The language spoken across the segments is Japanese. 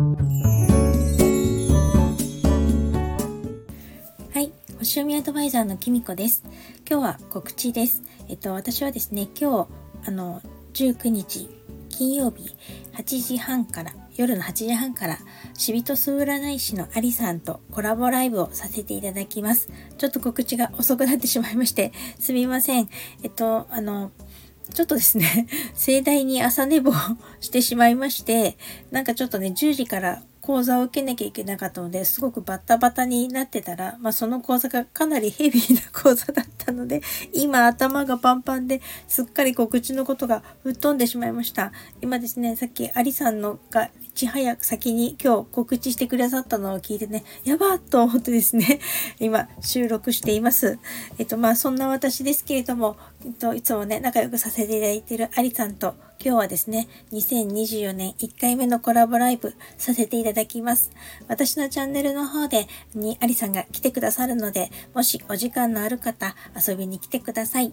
はい星読みアドバイザーのきみこです今日は告知ですえっと私はですね今日あの19日金曜日8時半から夜の8時半からしびとす占い師のありさんとコラボライブをさせていただきます。ちょっと告知が遅くなってしまいましてすみません。えっと、あの、ちょっとですね、盛大に朝寝坊してしまいまして、なんかちょっとね、10時から講座を受けなきゃいけなかったので、すごくバッタバタになってたら、まあその講座がかなりヘビーな講座だったので、今頭がパンパンですっかり告知のことが吹っ飛んでしまいました。今ですね、さっきアリさんのがち早く先に今日告知してくださったのを聞いてね、やばっと思ってですね、今収録しています。えっとまあそんな私ですけれども、えっといつもね、仲良くさせていただいているアリさんと、今日はですね、2024年1回目のコラボライブさせていただきます。私のチャンネルの方で、にアリさんが来てくださるので、もしお時間のある方、遊びに来てください。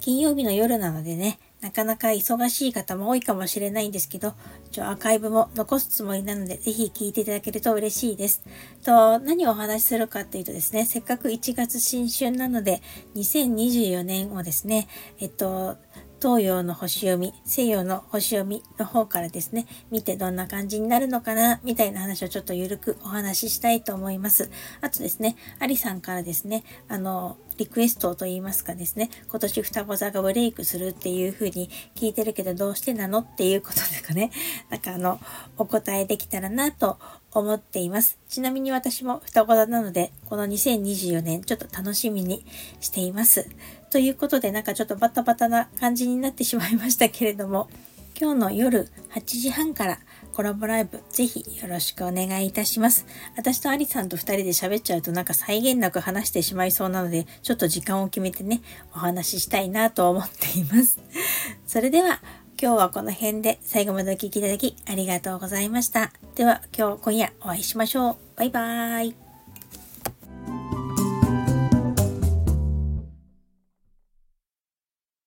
金曜日の夜なのでね、なかなか忙しい方も多いかもしれないんですけど、一応アーカイブも残すつもりなので、ぜひ聞いていただけると嬉しいです。と、何をお話しするかっていうとですね、せっかく1月新春なので、2024年をですね、えっと、東洋の星読み、西洋の星読みの方からですね、見てどんな感じになるのかな、みたいな話をちょっとゆるくお話ししたいと思います。あとですね、アリさんからですね、あの、リクエストと言いますかですね、今年双子座がブレイクするっていう風に聞いてるけどどうしてなのっていうことでかね、なんかあの、お答えできたらなと思っています。ちなみに私も双子座なので、この2024年ちょっと楽しみにしています。ということで、なんかちょっとバタバタな感じになってしまいましたけれども、今日の夜8時半からコラボライブぜひよろしくお願いいたします。私とアリさんと2人で喋っちゃうとなんか際限なく話してしまいそうなので、ちょっと時間を決めてね、お話ししたいなと思っています。それでは、今日はこの辺で最後までお聴きいただきありがとうございました。では今日今夜お会いしましょう。バイバーイ。